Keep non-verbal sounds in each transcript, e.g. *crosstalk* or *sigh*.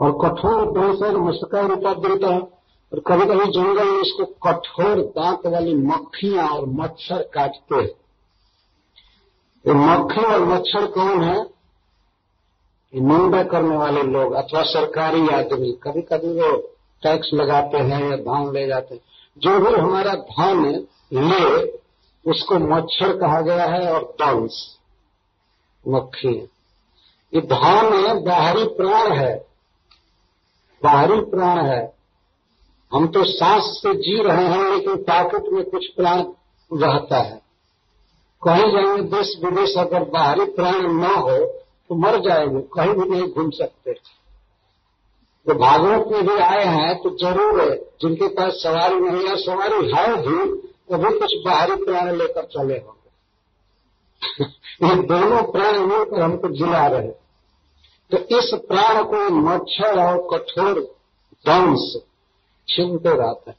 और कठोर दंशन मस्का है। और कभी कभी जंगल में इसको कठोर दांत वाली मक्खियाँ और मच्छर काटते हैं। ये मक्खी और मच्छर कौन है? ये निंदा करने वाले लोग, अथवा सरकारी आदमी। कभी कभी वो टैक्स लगाते हैं या धान ले जाते हैं। जो भी हमारा धान ले, उसको मच्छर कहा गया है और दंश, मक्खी। ये धान बाहरी प्राण है। बाहरी प्राण है। हम तो सांस से जी रहे हैं, लेकिन ताकत में कुछ प्राण रहता है। कहीं जाएँगे देश विदेश अगर बाहरी प्राण न हो तो मर जाएँगे, कहीं भी नहीं घूम सकते। तो भागवत में भी आए हैं तो ज़रूर है, जिनके पास सवारी नहीं है, सवारी है भी तो भी कुछ बाहरी प्राण लेकर चले होंगे। *laughs* ये दोनों प्राण मिलकर हमको जिला रहे। तो इस प्राण को मच्छर और कठोर दंश छीनते रहता है।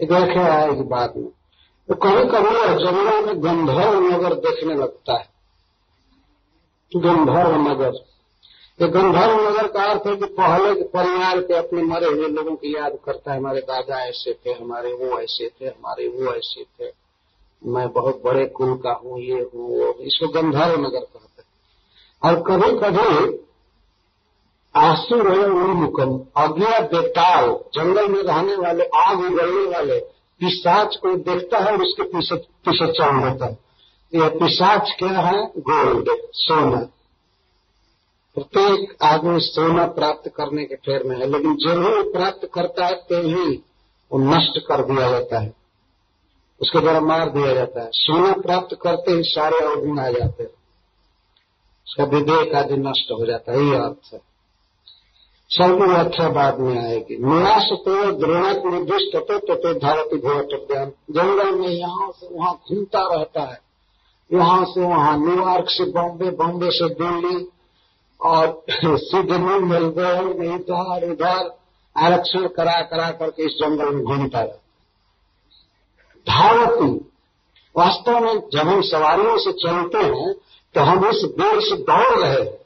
देखे आएगी बात में तो कभी कभी वह जंगल में गंधर्व नगर देखने लगता है। गंधर्व नगर। ये गंधर्व नगर का अर्थ है कि पहले परिवार के अपने मरे हुए लोगों की याद करता है, हमारे दादा ऐसे थे, हमारे वो ऐसे थे, हमारे वो ऐसे थे। मैं बहुत बड़े कुल का हूँ, ये हूँ, वो इसको गंधर्व नगर कहते हैं। और कभी कभी आँसू रहे उन्मुखम अज्ञा बेताल, जंगल में रहने वाले, आग उगलने वाले, पिशाच को देखता है और उसके पीछे देता है। यह पिशाच क्या है? गोल्ड सोना। प्रत्येक आदमी सोना प्राप्त करने के फेर में है, लेकिन ज़रूर प्राप्त करता है तो ही वो नष्ट कर दिया जाता है। उसके द्वारा मार दिया जाता है। सोना प्राप्त करते ही सारे अवगुण आ जाते हैं। उसका विवेक आदि नष्ट हो जाता है, ये अर्थ है। सबकी व्याख्या बाद में आएगी। निराश तो द्रोणक निर्दिष्ट तो तो धारती भोट ज्ञान। जंगल में यहाँ से वहाँ घूमता रहता है। यहाँ से वहाँ न्यूयॉर्क से बॉम्बे बॉम्बे से दिल्ली और *laughs* सिडनी, मेलबोर्न इधर उधर आरक्षण करा करा करके इस जंगल में घूमता रहता धावती वास्तव में जब हम सवारियों से चलते हैं तो हम उस देर से दौड़ रहे हैं।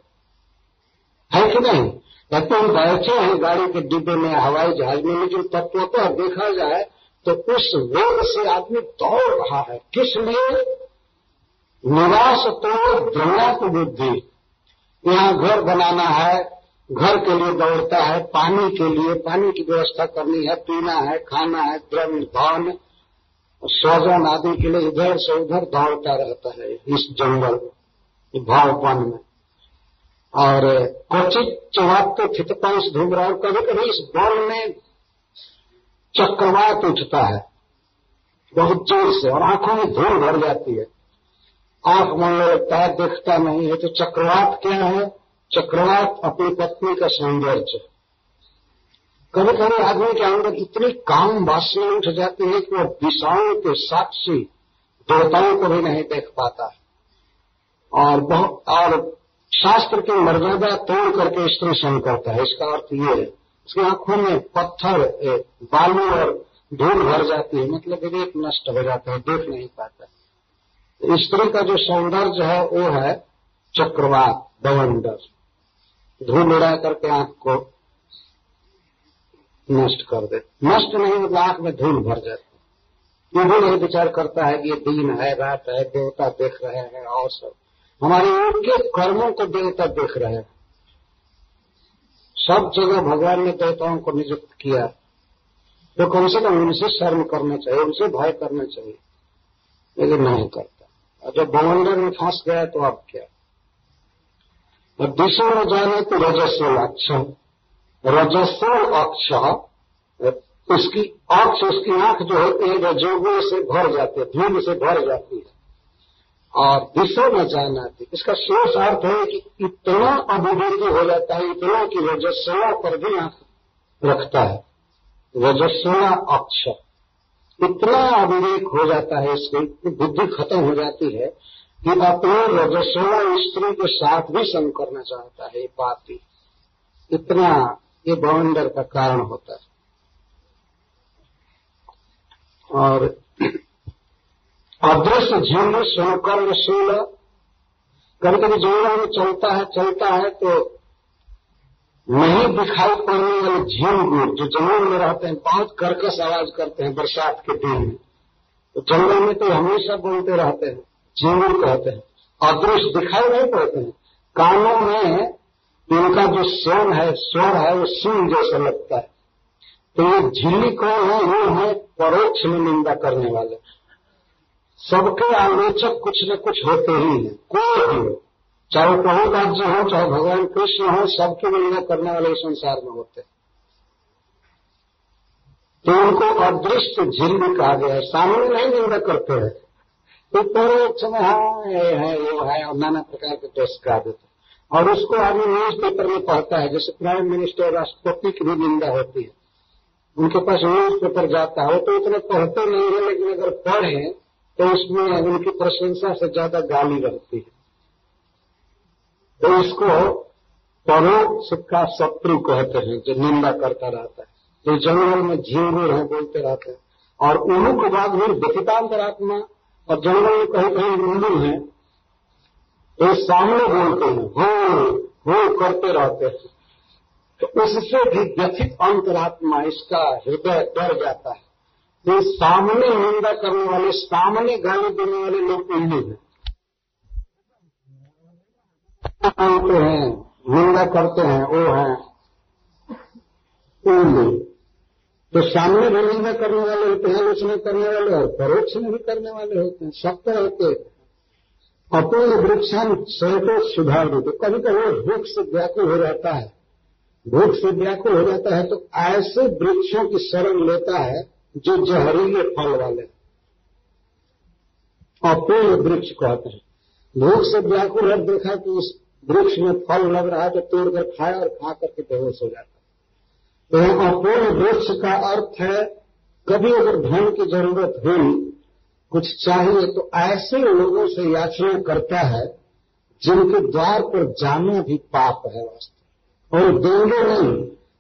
है कि नहीं? कहते हम बैठे हैं गाड़ी के डिब्बे में, हवाई जहाज़ में, लेकिन तत्वतः देखा जाए तो उस वेग से आदमी दौड़ रहा है। किस लिए? निराश तो द्रवक बुद्धि। यहाँ घर बनाना है, घर के लिए दौड़ता है, पानी के लिए, पानी की व्यवस्था करनी है, पीना है, खाना है, द्रव्य, धन, स्वजन आदि के लिए इधर से उधर दौड़ता रहता है इस जंगल भावपन में। और क्वचित चौहात तो थितपांश घूम रहा है कभी कभी इस बल में चक्रवात उठता है, बहुत ज़ोर से, और आँखों में धूल भर जाती है। आँख मन लगता है देखता नहीं है तो चक्रवात क्या है? चक्रवात अपनी पत्नी का सौंदर्य। कभी कभी आदमी के अंदर इतनी काम वासना उठ जाती है कि वह दिशाओं के साक्षी देवताओं को भी नहीं देख पाता। है और बहुत, और शास्त्र की मर्यादा तोड़ करके स्त्री संग करता है, इसका अर्थ ये है। उसकी आँखों में पत्थर बालू और धूल भर जाती है मतलब विवेक नष्ट हो जाता है, देख नहीं पाता तो स्त्री का जो सौंदर्य है, वो है चक्रवात बवंडर धूल उड़ा करके आँख को नष्ट कर दे। नष्ट नहीं मतलब आँख में धूल भर जाती है। ये भी नहीं विचार करता है कि ये दिन है, रात है, देवता देख रहे हैं, और सब। हमारे उनके कर्मों को देवता देख रहे हैं, सब जगह भगवान ने देवताओं को नियुक्त किया। तो कम से कम उनसे शर्म करना चाहिए, उनसे भय करना चाहिए। लेकिन नहीं करता। और जब बवंडर में फंस गया तो अब क्या? और दिशा में जाने तो रजस्वल अक्षर रजस्वल अक्ष उसकी अक्ष, उसकी आँख जो होती है रजोगुण से भर जाती है, धूल से भर जाती है। और दिशा न जाना थी इसका शेष अर्थ है कि इतना अभिवृद्धि हो जाता है, इतना कि रजस्वला पर भी रखता है। रजस्वला अक्ष। इतना अविवेक हो जाता है, इसकी इतनी बुद्धि खत्म हो जाती है कि अपने रजस्वला स्त्री के साथ भी संग करना चाहता है ही इतना ये बवंडर का कारण होता है। और अदृश्य झील स्वकर्म शील। कभी कभी जंगल में चलता है चलता है तो नहीं दिखाई पड़ने वाले झींगुर जो जंगल में रहते हैं, बहुत कर्कश आवाज़ करते हैं बरसात के दिन में। तो जंगल में तो हमेशा बोलते रहते हैं झींगुर कहते हैं। अदृश्य दिखाई नहीं पड़ते हैं। कानों में इनका जो स्वर है स्वर है, वो सिंह जैसा लगता है। तो ये झिल्ली कौन है, वो है परोक्ष में निंदा करने वाले। सबके आलोचक कुछ न कुछ होते ही हैं। कोई भी हो। चाहे प्रभु राज्य हो, चाहे भगवान कृष्ण हो, सबके निंदा करने वाले इस संसार में होते हैं। तो उनको अदृष्ट झिल्ली कहा गया है। सामने नहीं निंदा करते हैं। तो परोक्ष में हाँ ये है, वो है, और नाना प्रकार के दोष गा देते और उसको आदमी न्यूज़ पेपर में पढ़ता है, जैसे प्राइम मिनिस्टर राष्ट्रपति की भी निंदा होती है। उनके पास न्यूज़ पेपर जाता है, वो तो इतने पढ़ते नहीं है, लेकिन अगर पढ़े तो उसमें उनकी प्रशंसा से ज़्यादा गाली रहती है। तो इसको परोक्ष का शत्रु कहते हैं, जो निंदा करता रहता है। जो जंगल में झींगुर है बोलते रहते हैं। और उन्हों के बाद में व्यथितांतरात्मा और जंगल में कहीं कहीं उल्लू है तो सामने बोलते हैं, हो हो, करते रहते हैं। तो उससे भी व्यथित अंतरात्मा, इसका हृदय डर जाता है। तो सामने निंदा करने वाले, सामने गाली देने वाले लोग उल्लू हैं। बोलते हैं, निंदा करते हैं, वो हैं उल्लू तो सामने भी निंदा करने वाले होते हैं, आलोचना करने वाले और परोक्ष में भी करने वाले होते हैं सब तरह के अपने वृक्षान स्वयं सुधार देते कभी कभी वो भूख से व्याकुल हो जाता है। भूख से व्याकुल हो जाता है तो ऐसे वृक्षों की शरण लेता है जो जहरीले फल वाले अपूर्ण वृक्ष कहते हैं। भूख से व्याकुल है, देखा कि इस वृक्ष में फल लग रहा है तो तोड़कर खाया और खा करके बेहोश हो जाता तो अपूर्ण वृक्ष का अर्थ है, कभी अगर धन की ज़रूरत हुई, कुछ चाहिए तो ऐसे लोगों से याचना करता है, जिनके द्वार पर जाना भी पाप है वास्तव और देंगे नहीं,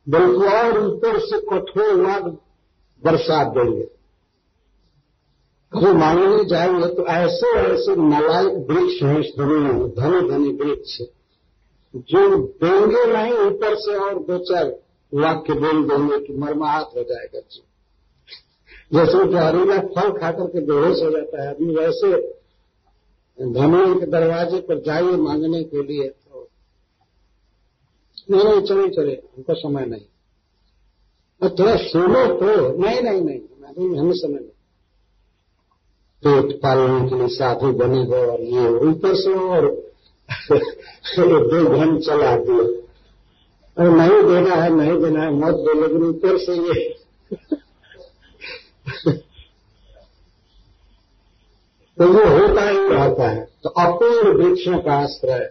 बल्कि और ऊपर से कठोर लाभ बरसात देंगे कभी मांगने जाएँगे तो ऐसे ऐसे नलायक वृक्ष हैं इस दुनिया में, धनी धनी वृक्ष। जो देंगे नहीं ऊपर से और दो चार के बोल देंगे कि मरमाहत हो जाएगा जी। जैसे जहरीला फल खाकर के बेहोश हो जाता है अभी वैसे धनियों के दरवाजे पर जाइए मांगने के लिए तो नहीं चले चले हमको समय नहीं। और थोड़ा सुनो तो। नहीं नहीं नहीं मैं तो हमें समय नहीं। पेट पालने के लिए साधु बने हो और ये ऊपर से और दो घन चला दिए। और नहीं देना है नहीं देना है मत दो लेकिन ऊपर से ये। तो वो होता ही रहता है। तो अपूर्ण वृक्षों का आश्रय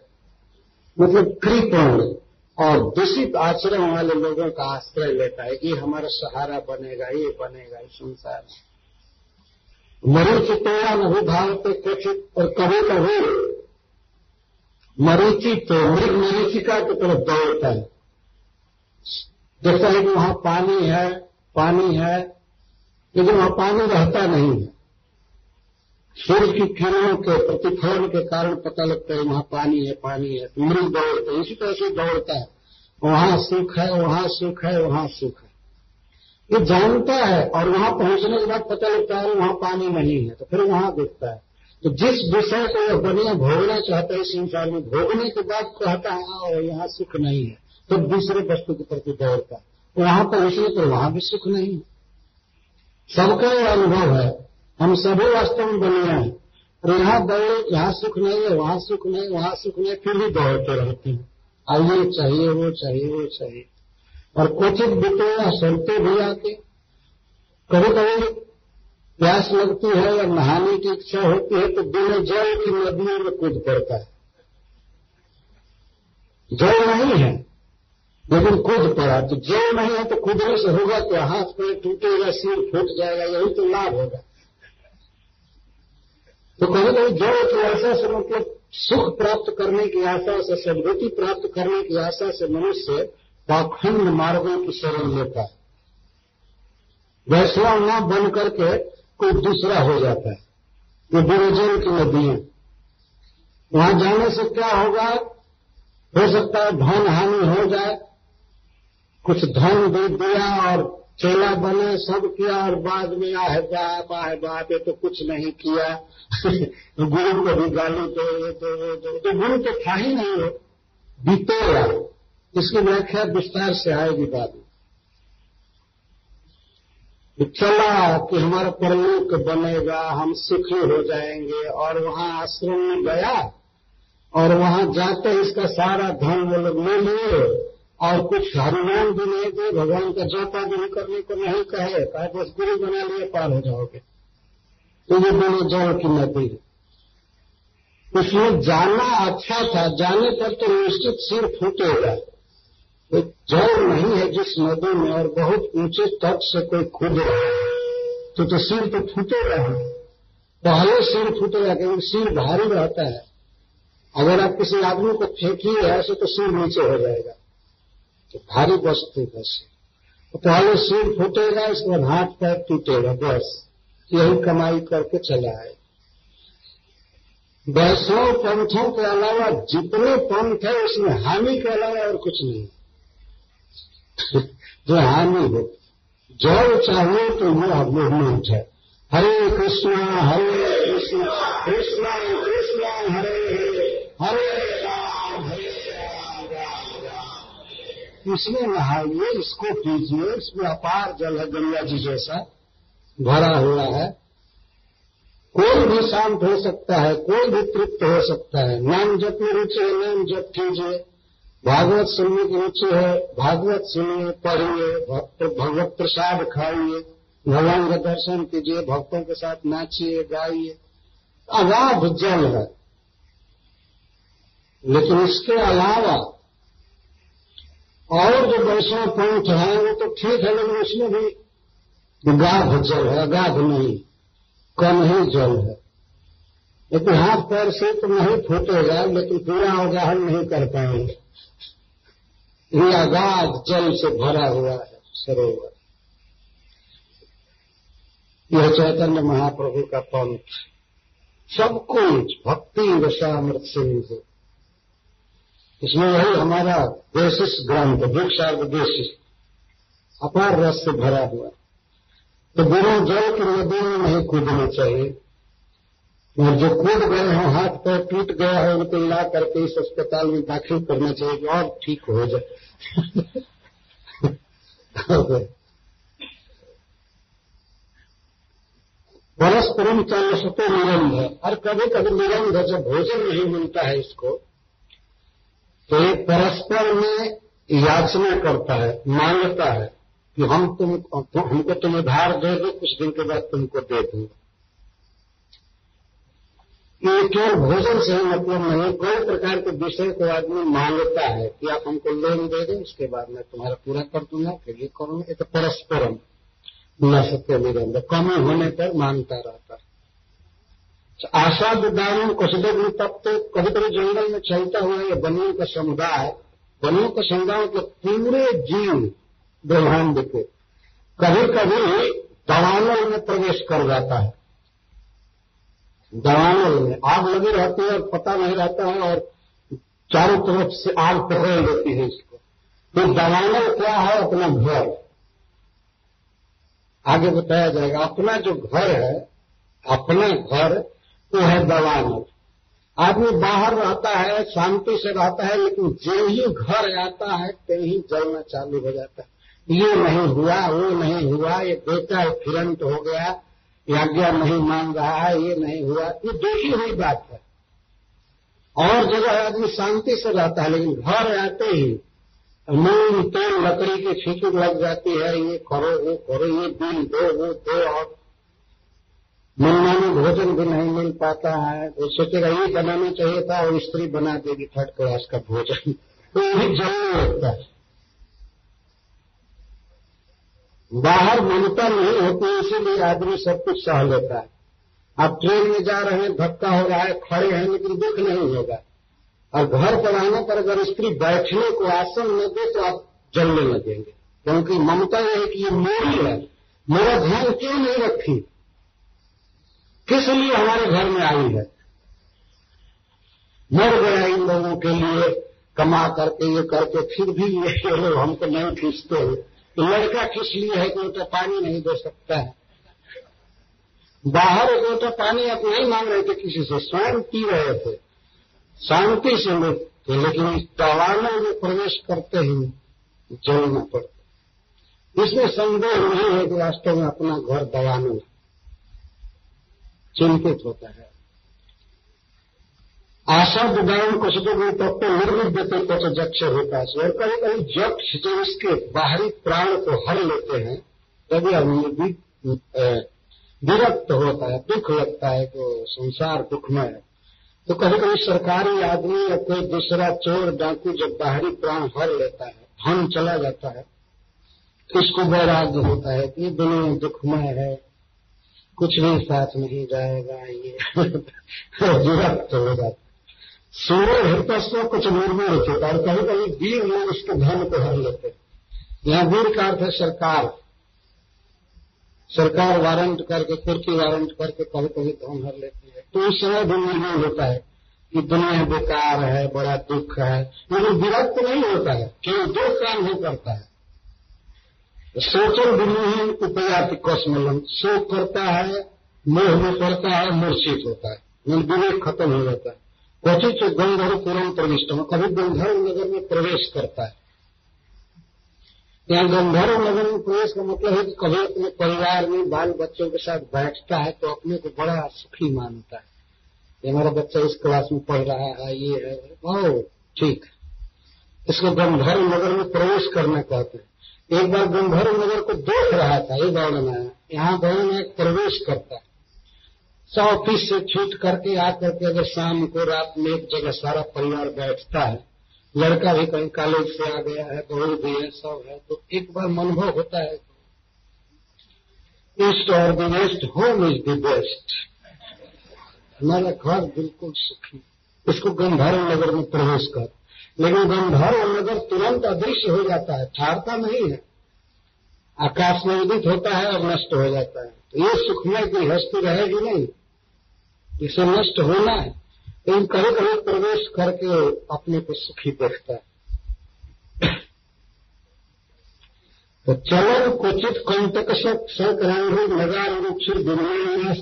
मतलब कृपण। और दूषित आचरण वाले लोगों का आश्रय लेता है कि हमारा सहारा बनेगा, ये बनेगा इस संसार मरीच तोड़ा नहीं भावते कथित और कभी कभी मरीची तो मृग मरीचिका की तरफ़ दौड़ता है। जैसा है कि वहाँ पानी है पानी है, लेकिन वहाँ पानी रहता नहीं है। सूर्य की किरणों के प्रतिफलन के कारण पता लगता है वहाँ पानी है पानी है। मृग दौड़ते हैं। इसी तरह से दौड़ता है। वहाँ सुख है, वहाँ सुख है, वहाँ सुख है। ये जानता है और वहाँ पहुँचने के बाद पता लगता है वहाँ पानी नहीं है तो फिर वहाँ देखता है। तो जिस विषय को यह बनिया भोगना चाहता है संसार में भोगने के बाद कहता है, और यहाँ सुख नहीं है। तो दूसरे वस्तु के प्रति दौड़ता है। वहाँ पहुँचने पर वहाँ भी सुख नहीं है। सबका यह अनुभव है हम सभी वास्तव में बनिया हैं और यहाँ दौड़े, यहाँ सुख नहीं है, वहाँ सुख नहीं वहाँ सुख नहीं फिर भी दौड़ते रहते हैं। आइए, चाहिए वो चाहिए वो, चाहिए। और क्वचित या सुनते भी आके कभी कभी प्यास लगती है या नहाने की इच्छा होती है तो बिना जल की नदियों में कूद पड़ता है। जल नहीं है, लेकिन कूद पड़ा। तो जल नहीं है तो कूदने से होगा क्या? हाथ पैर टूटेगा, सिर फूट जाएगा, यही तो लाभ होगा। तो कभी कभी जल की आशा से मतलब सुख प्राप्त करने की आशा से सदगति प्राप्त करने की आशा से मनुष्य पाखंड मार्गों की शरण लेता है। वैष्णव न बन करके कोई दूसरा हो जाता है। ये विरोजन की नदियाँ वहाँ जाने से क्या होगा? हो सकता है धन हानि हो जाए। कुछ धन दे दिया और चेला बने सब किया और बाद में आहे बाप आहे बाप ये तो कुछ नहीं किया। *laughs* गुरु को भी गाली दो ये दो वो दो। तो गुरु तो था ही नहीं हो बीतेगा इसकी व्याख्या विस्तार से आएगी बाद में। चला कि हमारा परलोक बनेगा, हम सुखी हो जाएँगे और वहाँ आश्रम में गया और वहाँ जाते इसका सारा धन वो लोग ले लिए। और कुछ हनुमान भी नहीं दे भगवान का जोता भी करने को नहीं कहे, कहा बस गुरु बना लिए, पार हो जाओगे। तो ये दोनों जल की नदी उसमें जाना अच्छा था, जाने पर तो निश्चित सिर फूटेगा। तो जल नहीं है जिस नदी में और बहुत ऊँचे तट से कोई रहा तो तो सिर तो फूटेगा। ही पहले सिर फूटेगा, क्योंकि सिर भारी रहता है। अगर आप किसी आदमी को फेंकिए, ऐसे तो सिर नीचे हो जाएगा। तो भारी वस्तु सिर तो पहले सिर फूटेगा, इसके बाद हाथ पैर टूटेगा, बस। यही कमाई करके चला है। वैष्णव पंथों के अलावा जितने पंथ है, उसमें हानि के अलावा और कुछ नहीं। *laughs* जो हानि हो जल चाहिए तो वो मूवमेंट है। हरे कृष्णा, हरे कृष्ण, कृष्णा कृष्णा, हरे हरे राम इसमें नहाइए इसको पीजिए इसमें अपार जल है, गंगा जी जैसा, भरा हुआ है। कोई भी शांत हो सकता है, कोई भी तृप्त हो सकता है। नाम जप में रुचि है, नाम जप कीजिए। भागवत सुनने की रुचि है, भागवत सुनिए, पढ़िए भगवत प्रसाद खाइए, भगवान का दर्शन कीजिए, भक्तों के साथ नाचिए, गाइए। अगाध जल है। लेकिन इसके अलावा और जो वैष्णव पंथ है, वो तो ठीक है, लेकिन उसमें भी गाध जल है, अगाध नहीं, कम ही जल है। लेकिन हाथ पैर से तो नहीं फूटेगा, लेकिन पूरा अवगाहन नहीं कर पाएँगे। ये अगाध जल से भरा हुआ है, सरोवर। यह चैतन्य महाप्रभु का पंथ। सब कुछ भक्ति, वशामृत सिंह। इसमें यही हमारा देशिस ग्रंथ वृक्षार्थ देशिस अपार रस से भरा हुआ। तो बिना जल के नदी में नहीं कूदनी चाहिए। और जो कूद गए हों, हाथ पैर टूट गया है, उनको ला करके इस अस्पताल में दाखिल करना चाहिए कि और ठीक हो जाए। परस्परम चालसतो निरंध। और कभी कभी निरंध जब भोजन नहीं मिलता है इसको तो ये परस्पर में याचना करता है, माँगता है कि हम तुम, हमको तुम उधार दे दो, कुछ दिन के बाद तुमको दे दूँगा। ये केवल भोजन से मतलब नहीं कोई प्रकार के विषय को आदमी माँगता है कि आप हमको लोन दे दें, उसके बाद मैं तुम्हारा पूरा कर दूँगा, फिर ये करूँगा। ये तो परस्परम, न सत्य निरंतर कमी होने पर माँगता रहता है। तो आशा दान कुछ दिन तब तो कभी कभी जंगल में चलता हुआ ये बनियों का समुदाय बनियों का समुदाय मतलब पूरे जीव ब्रह्मांड के कभी कभी दवानल में प्रवेश कर जाता है। दवानल में आग लगी रहती है और पता नहीं रहता है और चारों तरफ़ से आग पकड़ लेती है इसको। तो दवानल क्या है? अपना घर। आगे बताया जाएगा, अपना जो घर है, अपना घर वो है दवानल आदमी बाहर रहता है, शांति से रहता है, लेकिन जो ही घर आता है, ते ही जलना चालू हो जाता है। ये नहीं हुआ, वो नहीं हुआ, ये बेटा फिरंत हो गया आज्ञा नहीं मान रहा है, ये नहीं हुआ। ये देखी हुई बात है। और जगह आदमी शांति से रहता है, लेकिन घर आते ही नून, तेल, लकड़ी की फीकी लग जाती है, ये करो, वो करो, ये बिल दो, वो दो, और मनमानी भोजन भी नहीं मिल पाता है। वो सोचेगा ये बनाना चाहिए था और स्त्री बना देगी थर्ड क्लास का भोजन। तो ये जलने होता है। बाहर ममता नहीं होती, इसीलिए आदमी सब कुछ सह लेता है। आप ट्रेन में जा रहे हैं, धक्का हो रहा है, खड़े हैं, लेकिन दुख नहीं होगा। और घर पर आने पर अगर स्त्री बैठने को आसन न दे तो आप जलने लगेंगे। क्योंकि ममता यह है कि ये मेरी है। मेरा ध्यान क्यों नहीं रखी? किस लिए हमारे घर में आई है? मर गया इन लोगों के लिए, कमा करके, ये करके, फिर भी ये लोग हमको नहीं खींचते हैं। तो लड़का किस लिए है कि वो तो पानी नहीं दे सकता है। बाहर एक लोटा पानी आप नहीं मांग रहे थे, किसी से स्वयं पी रहे थे। शांति से लोग थे, लेकिन इस दवानों में प्रवेश करते ही जलना पड़ता। इसमें संदेह नहीं है कि वास्तव में अपना घर दवानों चिंतित होता है। आशा तो तत्व निर्मित देते कुछ जक्ष होता है। और कभी कभी जक्ष जो इसके बाहरी प्राण को हर लेते हैं, तभी हम विरक्त होता है, दुख लगता है कि संसार दुखमय है। तो कभी कभी सरकारी आदमी या कोई दूसरा चोर डाकू जब बाहरी प्राण हर लेता है, धन चला जाता है तो इसको वैराग्य होता है कि दुनिया दुखमय है कुछ भी साथ नहीं जाएगा, ये। विरक्त हो जाता सूर्य हृदय कुछ निर्मल होता है कहीं कहीं वीर लोग उसके धन को हर लेते हैं। यहाँ वीर का अर्थ है सरकार। सरकार वारंट करके, कुर्की वारंट करके कभी कभी धन हर लेती है। तो उस समय भी निर्णय होता है कि दुनिया बेकार है, बड़ा दुख है, लेकिन विरक्त नहीं होता है, केवल दो काम ही करता है। सोचल विमोहन उपयाति कौशमलम शोक करता है, मोह में पड़ता है, मूर्छित होता है। मन विवेक खत्म हो जाता है। क्वचित गंधर्व पुरम प्रविष्ट कभी गंधर्व नगर में प्रवेश करता है। यहाँ गंधर्व नगर में प्रवेश का मतलब है कि कभी अपने परिवार में बाल बच्चों के साथ बैठता है तो अपने को बड़ा सुखी मानता है। ये हमारा बच्चा इस क्लास में पढ़ रहा है, ये है। ओ ठीक। इसको गंधर्व नगर में प्रवेश करना कहते हैं। एक बार गंधर्व नगर को देख रहा था ये वर्णन है यहाँ में प्रवेश करता है। सौ ऑफ़िस से छूट करके आकर के अगर शाम को रात में एक जगह सारा परिवार बैठता है, लड़का भी कहीं कॉलेज से आ गया है, बहू भी है, सब है तो एक बार अनुभव होता है। ईस्ट और the west home is the best हमारा घर बिल्कुल सुखी। इसको गंधर्व नगर में प्रवेश कर। लेकिन गंधर्व नगर तुरंत अदृश्य हो जाता है। ठहरता नहीं है। आकाश में उदित होता है और नष्ट हो जाता है। तो ये सुखमय की हस्ती रहेगी नहीं, इसे नष्ट होना है। लेकिन कभी कभी प्रवेश करके अपने को सुखी देखता है। तो चलन क्वचित कंटक सकरांगी नगार वृक्षर दुर्गम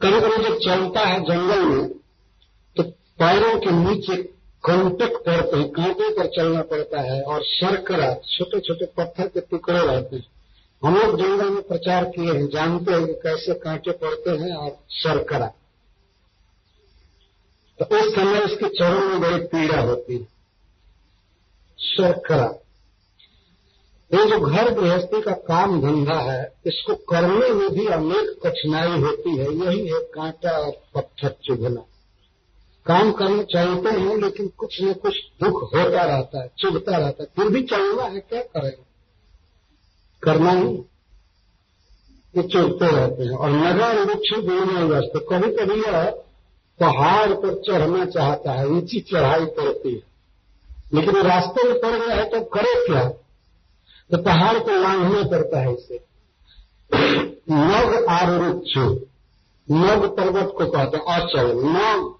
कभी कभी जब चलता है जंगल में तो पैरों के नीचे कंटक पड़ते हैं कांटे पर चलना पड़ता है और शर्करा छोटे छोटे पत्थर के टुकड़े रहते हैं। हम लोग जंगल में प्रचार किए हैं, जानते हैं कि कैसे कांटे पड़ते हैं और शर्करा तो उस समय इसके चरण में बड़ी पीड़ा होती है। शर्करा ये जो घर गृहस्थी का काम धंधा है, इसको करने में भी अनेक कठिनाई होती है। यही है कांटा और पत्थर चुभना। काम करने चाहते हैं, लेकिन कुछ न कुछ दुख होता रहता है, चुभता रहता है। फिर भी चलना है, क्या करेगा करना ही ये चुभते रहते हैं। और नगर वृक्ष बोलने वास्ते कभी कभी यह पहाड़ पर चढ़ना चाहता है, ऊँची चढ़ाई पड़ती है। लेकिन रास्ते में पड़ गया है तो करे क्या? तो पहाड़ को लांघना पड़ता है इसे। नग आरुक्ष नग पर्वत को कहते हैं अचल नग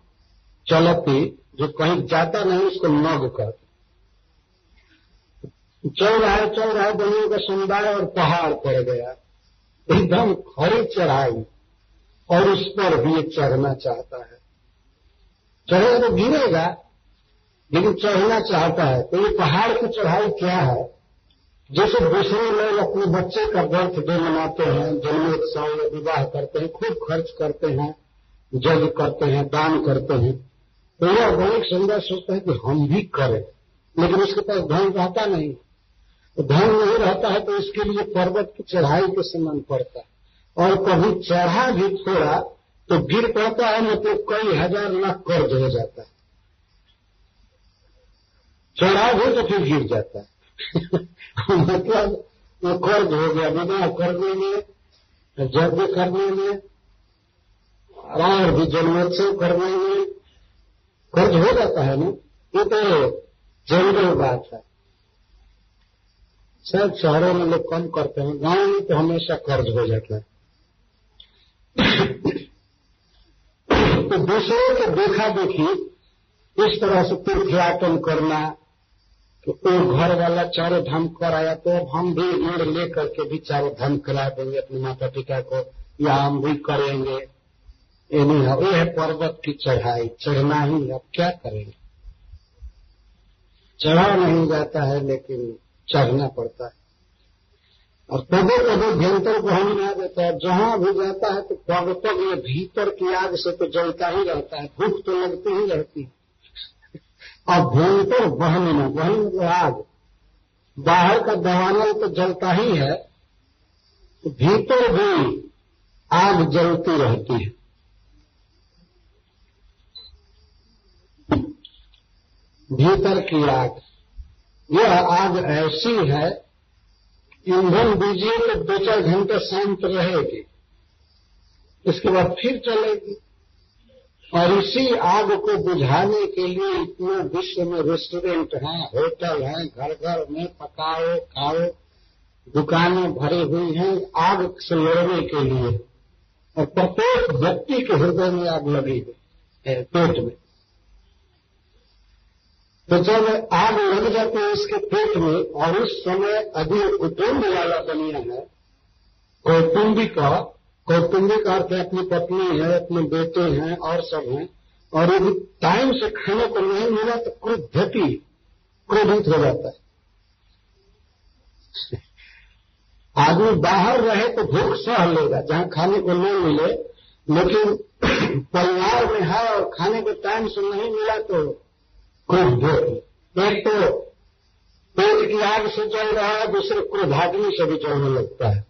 चलती, जो कहीं जाता नहीं, उसको नग कहते चल रहा है। चल रहा है बनियों का समुदाय और पहाड़ पड़ गया। एकदम खड़ी चढ़ाई, और उस पर भी चढ़ना चाहता है। चढ़ेगा तो गिरेगा, लेकिन चढ़ना चाहता है। तो ये पहाड़ की चढ़ाई क्या है? जैसे दूसरे लोग अपने बच्चे का बर्थडे मनाते हैं जन्मोत्सव या विवाह करते हैं, खूब खर्च करते हैं जज करते हैं, दान करते हैं। तो यह बहुत सुंदर सोचता है कि हम भी करें, लेकिन उसके पास धन रहता नहीं। तो धन नहीं रहता है तो इसके लिए पर्वत की चढ़ाई के समान पड़ता है। और कभी चढ़ा भी थोड़ा तो गिर पड़ता है मतलब कई हज़ार लाख कर्ज हो जाता है। चढ़ा भी तो फिर गिर जाता है। *laughs* मतलब वो कर्ज हो गया विवाह करने में यज्ञ करने में, और भी जन्मोत्सव करने में कर्ज हो जाता है ना, ये तो जनरल बात है। शायद शहरों में लोग कम करते हैं, गाँव में तो हमेशा कर्ज हो जाता है। तो दूसरों के देखा देखी, इस तरह से तीर्थयाटन करना तो वो घर वाला चारों धाम कराया तो अब हम भी ऋण ले करके भी चारों धाम करा देंगे अपने माता पिता को, या हम भी करेंगे। ये नहीं है पर्वत की चढ़ाई। चढ़ना ही अब क्या करेंगे? चढ़ा नहीं जाता है, लेकिन चढ़ना पड़ता है। और कभी कभी भयंकर को हम आ देता है। जहाँ भी जाता है तो पर्वतक ये भीतर की आग से तो जलता ही रहता है। भूख तो लगती ही रहती है। और भयंकर बहन में, बहन आग। बाहर का दवानल तो जलता ही है। तो भीतर भी आग जलती रहती है। भीतर की आग। यह आग ऐसी है, ईंधन दीजिए तो दो चार घंटे शांत रहेगी, इसके बाद फिर चलेगी। और इसी आग को बुझाने के लिए इतने विश्व में रेस्टोरेंट हैं, होटल हैं घर घर में पकाओ, खाओ, दुकानें भरी हुई हैं, आग से लड़ने के लिए। और प्रत्येक व्यक्ति के हृदय में आग लगी है, पेट में। तो जब आग लग जाती है इसके पेट में और उस समय अधिक कुटुंब वाला बनिया है, कौटुंबिका, कौटुंबिक अर्थ है अपनी पत्नी है, अपने बेटे हैं और सब हैं, और यदि टाइम से खाने को नहीं मिला तो क्रोधति क्रोधित हो जाता है। आदमी बाहर रहे तो भूख सह लेगा, जहाँ खाने को नहीं मिले, लेकिन *clears throat* परिवार में है और खाने को टाइम से नहीं मिला तो क्रोध। एक तो पेट की आग से चल रहा है, दूसरे क्रोधाग्नि से भी चलने लगता है।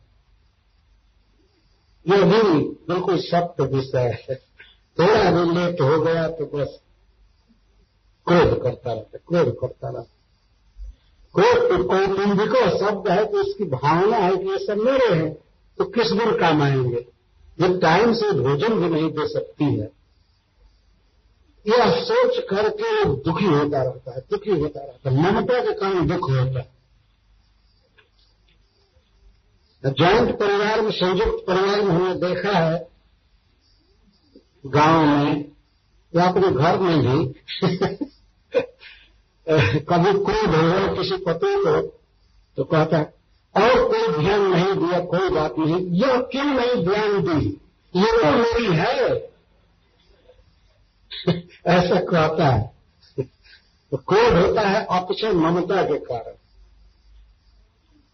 ये भी बिल्कुल सत्य विषय है। थोड़ा भी लेट हो गया तो बस क्रोध करता रहता क्रोध करता रहता क्रोध तो कौटुंबिको शब्द है तो इसकी भावना है कि ये सब मेरे हैं तो किस दिन काम आएँगे? जब टाइम से भोजन भी नहीं दे सकती है। यह सोच करके दुखी होता रहता है, दुखी होता रहता है। ममता के कारण दुख होता है। ज्वाइंट परिवार में, संयुक्त परिवार में हमने देखा है, गाँव में या अपने घर में भी, *laughs* कभी क्रोध हो किसी पति को तो कहता है, और कोई ध्यान नहीं दिया, कोई बात नहीं। यह क्यों नहीं ध्यान दी? ये तो मेरी है। *laughs* ऐसा कहता है। तो क्रोध होता है अपचय ममता के कारण।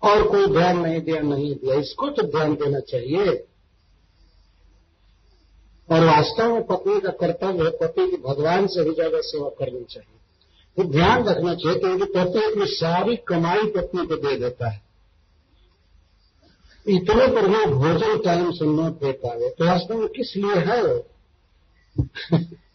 और कोई ध्यान नहीं दिया नहीं दिया। इसको तो ध्यान देना चाहिए। और वास्तव में पत्नी का कर्तव्य है, पति की भगवान से भी ज़्यादा सेवा करनी चाहिए। तो ध्यान रखना चाहिए, क्योंकि पति अपनी सारी कमाई पत्नी को दे देता है। इतने पर वो भोजन टाइम से न दे पावे तो वास्तव में किस लिए है *laughs*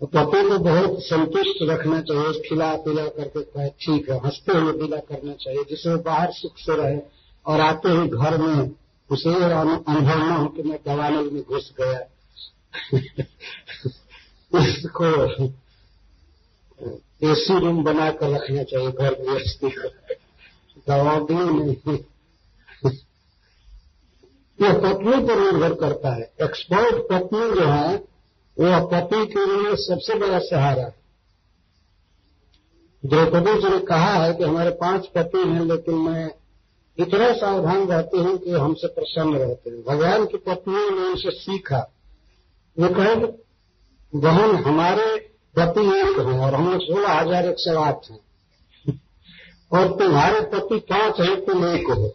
तो पति को बहुत संतुष्ट रखना चाहिए खिला पिला करके कहे, ठीक है, हँसते हुए विदा करना चाहिए, जिससे वो बाहर सुख से रहे और आते ही घर में उसे अनुभव न हो कि मैं दवानल में घुस गया। *laughs* उसको एसी रूम बनाकर रखना चाहिए घर गृहस्थी को। दवा भी नहीं। *laughs* यह पत्नी पर निर्भर करता है। एक्सपर्ट पत्नी जो है वह पति के लिए सबसे बड़ा सहारा है। द्रौपदी जी ने कहा है कि हमारे पाँच पति हैं, लेकिन मैं इतना सावधान रहती हूँ कि हमसे प्रसन्न रहते हैं। भगवान की पत्नी ने उनसे सीखा। वो कहे, बहन, हमारे पति एक हैं और हम लोग सोलह हज़ार एक सौ आठ हैं। और तुम्हारे पति पाँच हैं, तुम एक हो।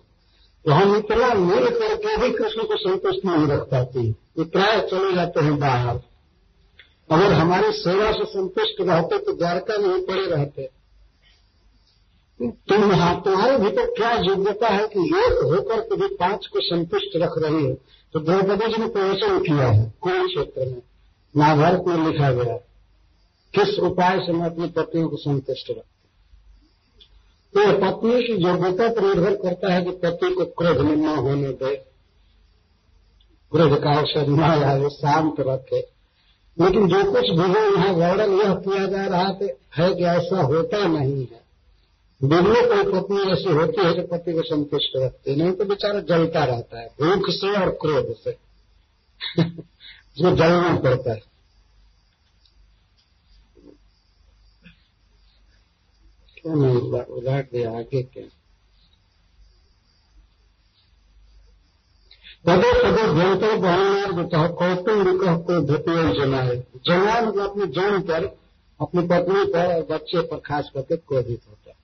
तो हम इतना मिल करके भी कृष्ण को संतुष्ट नहीं रख पाती। इतना चले जाते हैं बाहर। अगर हमारी सेवा से संतुष्ट रहते तो द्वारका नहीं पड़े रहते। तुम हाँ तुम्हारे भीतर क्या योग्यता है कि एक होकर के भी पाँच को संतुष्ट रख रही है? तो द्रौपदी जी ने प्रवचन किया है कौन क्षेत्र में। महाभारत में लिखा गया किस उपाय से मैं अपनी पत्नियों को संतुष्ट रखती तो पत्नी की योग्यता पर निर्भर करता है कि पति को क्रोध में न होने दे। क्रोध का अवसर न आए, शांत रखे। लेकिन जो कुछ भगवान यहाँ वर्णन यह किया जा रहा है कि ऐसा होता नहीं है। बिगड़े कोई पत्नी ऐसी होती है जो पति को संतुष्ट रखती है। नहीं तो बेचारा जलता रहता है, भूख से और क्रोध से। *laughs* जो जलना पड़ता है। क्यों नहीं दिया आगे क्या? पदे पदे भयंकर बहुमार्ग कौटुंबिक को धुपियल जना है। जना मतलब अपनी जन पर, अपनी पत्नी पर और बच्चे पर खास करके क्रोधित होता है।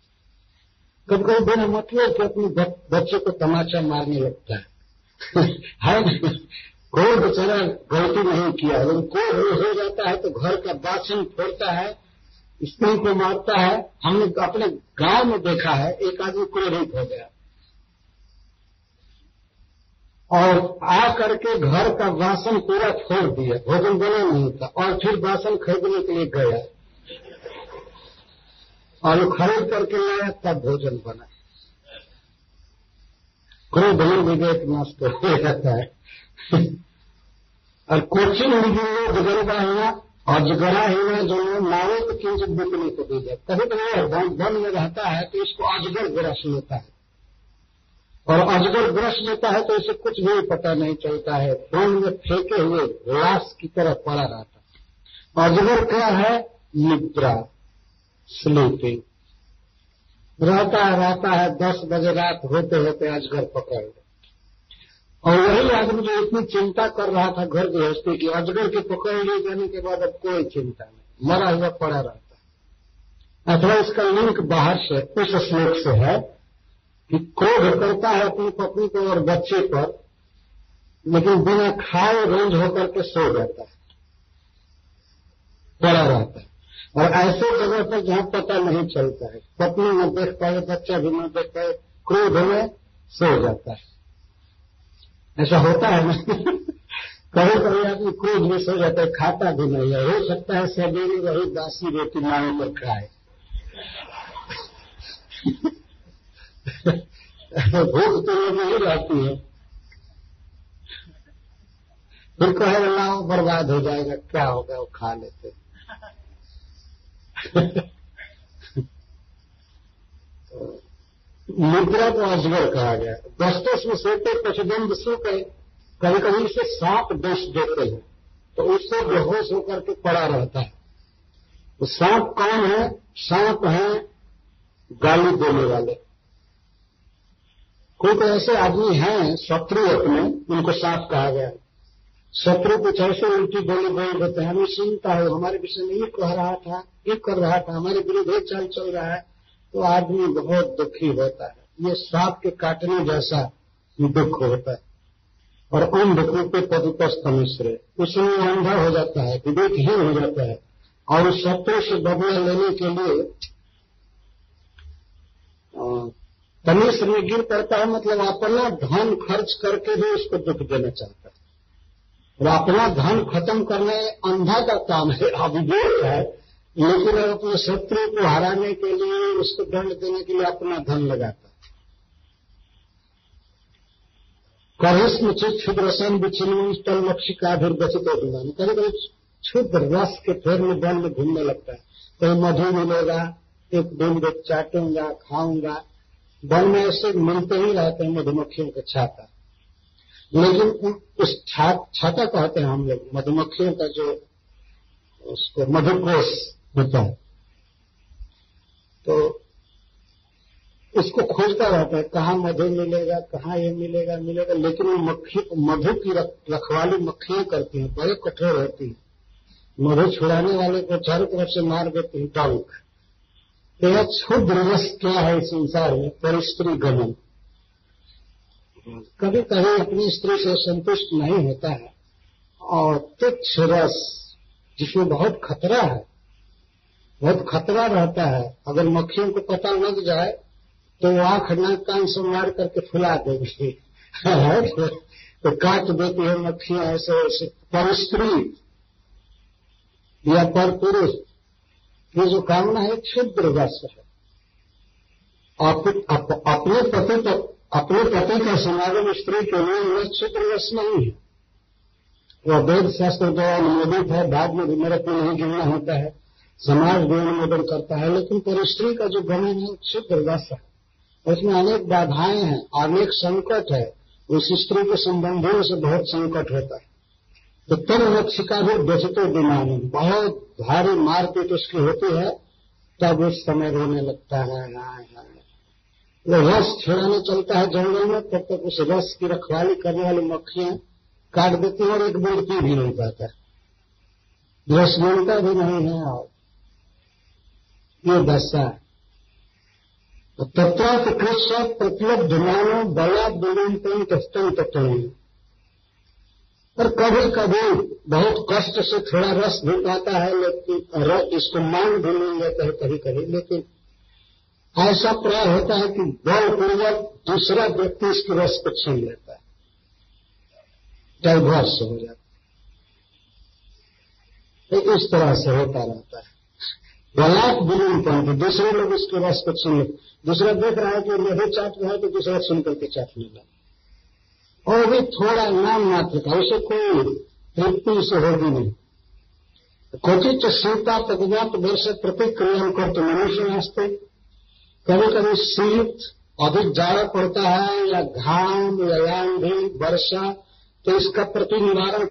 कभी कभी बिना मतलब कि अपने बच्चे को तमाचा मारने लगता है। *laughs* है कोई बेचारा गलती नहीं किया। लेकिन कोई हो जाता है तो घर का बासन फोड़ता है, स्त्री को मारता है। हमने अपने गाँव में देखा है, एक आदमी क्रोधित हो गया और आ करके घर का बासन पूरा छोड़ दिया। भोजन बना नहीं था और फिर बासन खरीदने के लिए गया। और खरीद करके लाया, तब भोजन बना। क्रोध में विवेक नष्ट हो जाता है। और कोचिंग मिगिलो जगरबा हिना और जगरा हिना जो नावे तो किंचित बिकने को दी जाए कभी कभी वन में रहता है तो इसको अजगर ग्रस लेता है। और अजगर ग्रस लेता है तो इसे कुछ भी पता नहीं चलता है। वन में फेंके हुए लाश की तरह पड़ा रहता है। अजगर क्या है? निद्रा स्लीपिंग रहता है रहता है, दस बजे रात होते होते अजगर पकड़ और वही आदमी जो इतनी चिंता कर रहा था घर गृहस्थी की, अजगर के पकड़ लिए जाने के बाद अब कोई चिंता नहीं, मरा हुआ पड़ा रहता है। अथवा इसका लिंक बाहर से, उस श्लोक से है कि क्रोध करता है अपनी पत्नी को और बच्चे पर लेकिन बिना खाए रेंज होकर के सो जाता है। पड़ा रहता है। और ऐसे जगह पर जहाँ पता नहीं चलता है, पत्नी न देख पाए, बच्चा भी न देख पाए, क्रोध में सो जाता है। ऐसा होता है ना? *laughs* कभी कभी आदमी क्रोध में सो जाता है, खाता भी नहीं है। हो सकता है सवेरे वही दासी रोटी मांग पर खाए। *laughs* भूख तो नहीं रहती है। फिर कहे लाओ बर्बाद हो जाएगा, क्या होगा, वो खा लेते। मुद्रा को अजगर कहा गया। दस्तों में सोते पशुदंड सुख है कभी कभी इसे सांप दोष देते हैं तो उससे बेहोश होकर के पड़ा रहता है। तो सांप कौन है? सांप है गाली देने वाले। कोई तो ऐसे आदमी हैं, शत्रु अपने, उनको साफ़ कहा गया। शत्रु कुछ ऐसे उल्टी गोली बोल देते हैं। हमें सुनता है, हमारे विषय में ये कह रहा था, ये कर रहा था, हमारे विरुद्ध एक चाल चल रहा है। तो आदमी बहुत दुखी होता है। ये सांप के काटने जैसा दुख होता है। और उन अंध पे पदुपस्थ मिश्र। उसमें अंधा हो जाता है, विवेकहीन हो जाता है। और उस शत्रु से बदला लेने के लिए तमिश्र में गिर पड़ता है मतलब अपना धन खर्च करके भी उसको दुख देना चाहता है। और अपना धन खत्म करने अंधा का काम है, अविवेक है। लेकिन अपने शत्रु को हराने के लिए, उसको दंड देने के लिए अपना धन लगाता कहिष्म चित क्षुद्र रसन विचिन्न तल लक्षिका भी बचित कभी कभी क्षुद्र रस के फेर में वन में घूमने लगता है। कहीं मधु मिलेगा, एक दिन चाटूँगा, खाऊँगा वन में ऐसे मिलते ही रहते हैं मधुमक्खियों का छाता। लेकिन उस छाता कहते हैं हम लोग, मधुमक्खियों का जो उसको मधुकोश होता है। तो उसको खोजता रहता है, कहाँ मधु मिलेगा, कहाँ ये मिलेगा मिलेगा। लेकिन वो मक्खी मधु की रखवाली मक्खियाँ करती हैं, बड़े कठोर होती है। मधु छुड़ाने वाले को चारों तरफ़ से मार देते हैं डंक तो यह क्षुद्र रस क्या है संसार में? पर स्त्री गमन। कभी कभी अपनी स्त्री से संतुष्ट नहीं होता है। और तुच्छ रस, जिसमें बहुत खतरा है, बहुत खतरा रहता है, अगर मक्खियों को पता लग जाए तो आँख नाक कान से मार करके फुला देंगे। *laughs* तो काट देती है मक्खियाँ ऐसे ऐसे। पर स्त्री या पर पुरुष ये जो कामना है क्षुद्र रस है। अप, अपने पति तो अपने पति का समागम स्त्री के लिए वह क्षुद्र रस नहीं है। वह वेद शास्त्र द्वारा अनुमोदित है बाद में भी मेरे को नहीं गिनना होता है। समाज भी अनुमोदन करता है लेकिन पर स्त्री का जो गमन है क्षुद्र रस है। उसमें अनेक बाधाएँ हैं अनेक संकट है। उस स्त्री के संबंधों से बहुत संकट होता है। तो तन लक्षिका भी बेचते दिमाग बहुत भारी मारपीट उसकी होती है, तब उस समय रोने लगता है। हाय हाय वो रस छुड़ाने चलता है जंगल में, तब तक उस रस की रखवाली करने वाली मक्खियाँ काट देती हैं और एक बूंद पी भी नहीं पाता। रस मिलता भी नहीं है और ये दशा तत्र कृष्ण प्रतिलब्ध मानो बला विलंपन तस्तन तत्व और कभी कभी बहुत कष्ट से थोड़ा रस भी पाता है, लेकिन इसको मान भी नहीं लेते हैं कभी कभी। लेकिन ऐसा प्राय होता है कि बलपूर्वक दूसरा व्यक्ति इसके रस को छीन लेता है। डाइवर्स हो जाता है। तो इस तरह से होता रहता है। बलाक बिलीन पॉइंट दूसरे लोग इसके रस को छीन दूसरा देख रहा है कि यही चाट रहा है तो दूसरा सुन करके चाटने लगा और भी थोड़ा नाम मात्र था उसे कोई तृप्ति से होगी नहीं। क्वचित सीता प्रतिज्ञात वर्ष प्रतिक्रिया करते मनुष्य हँसते कभी कभी शीत अधिक जाड़ा पड़ता है, या घाम, या आंधी वर्षा तो इसका प्रति निवारण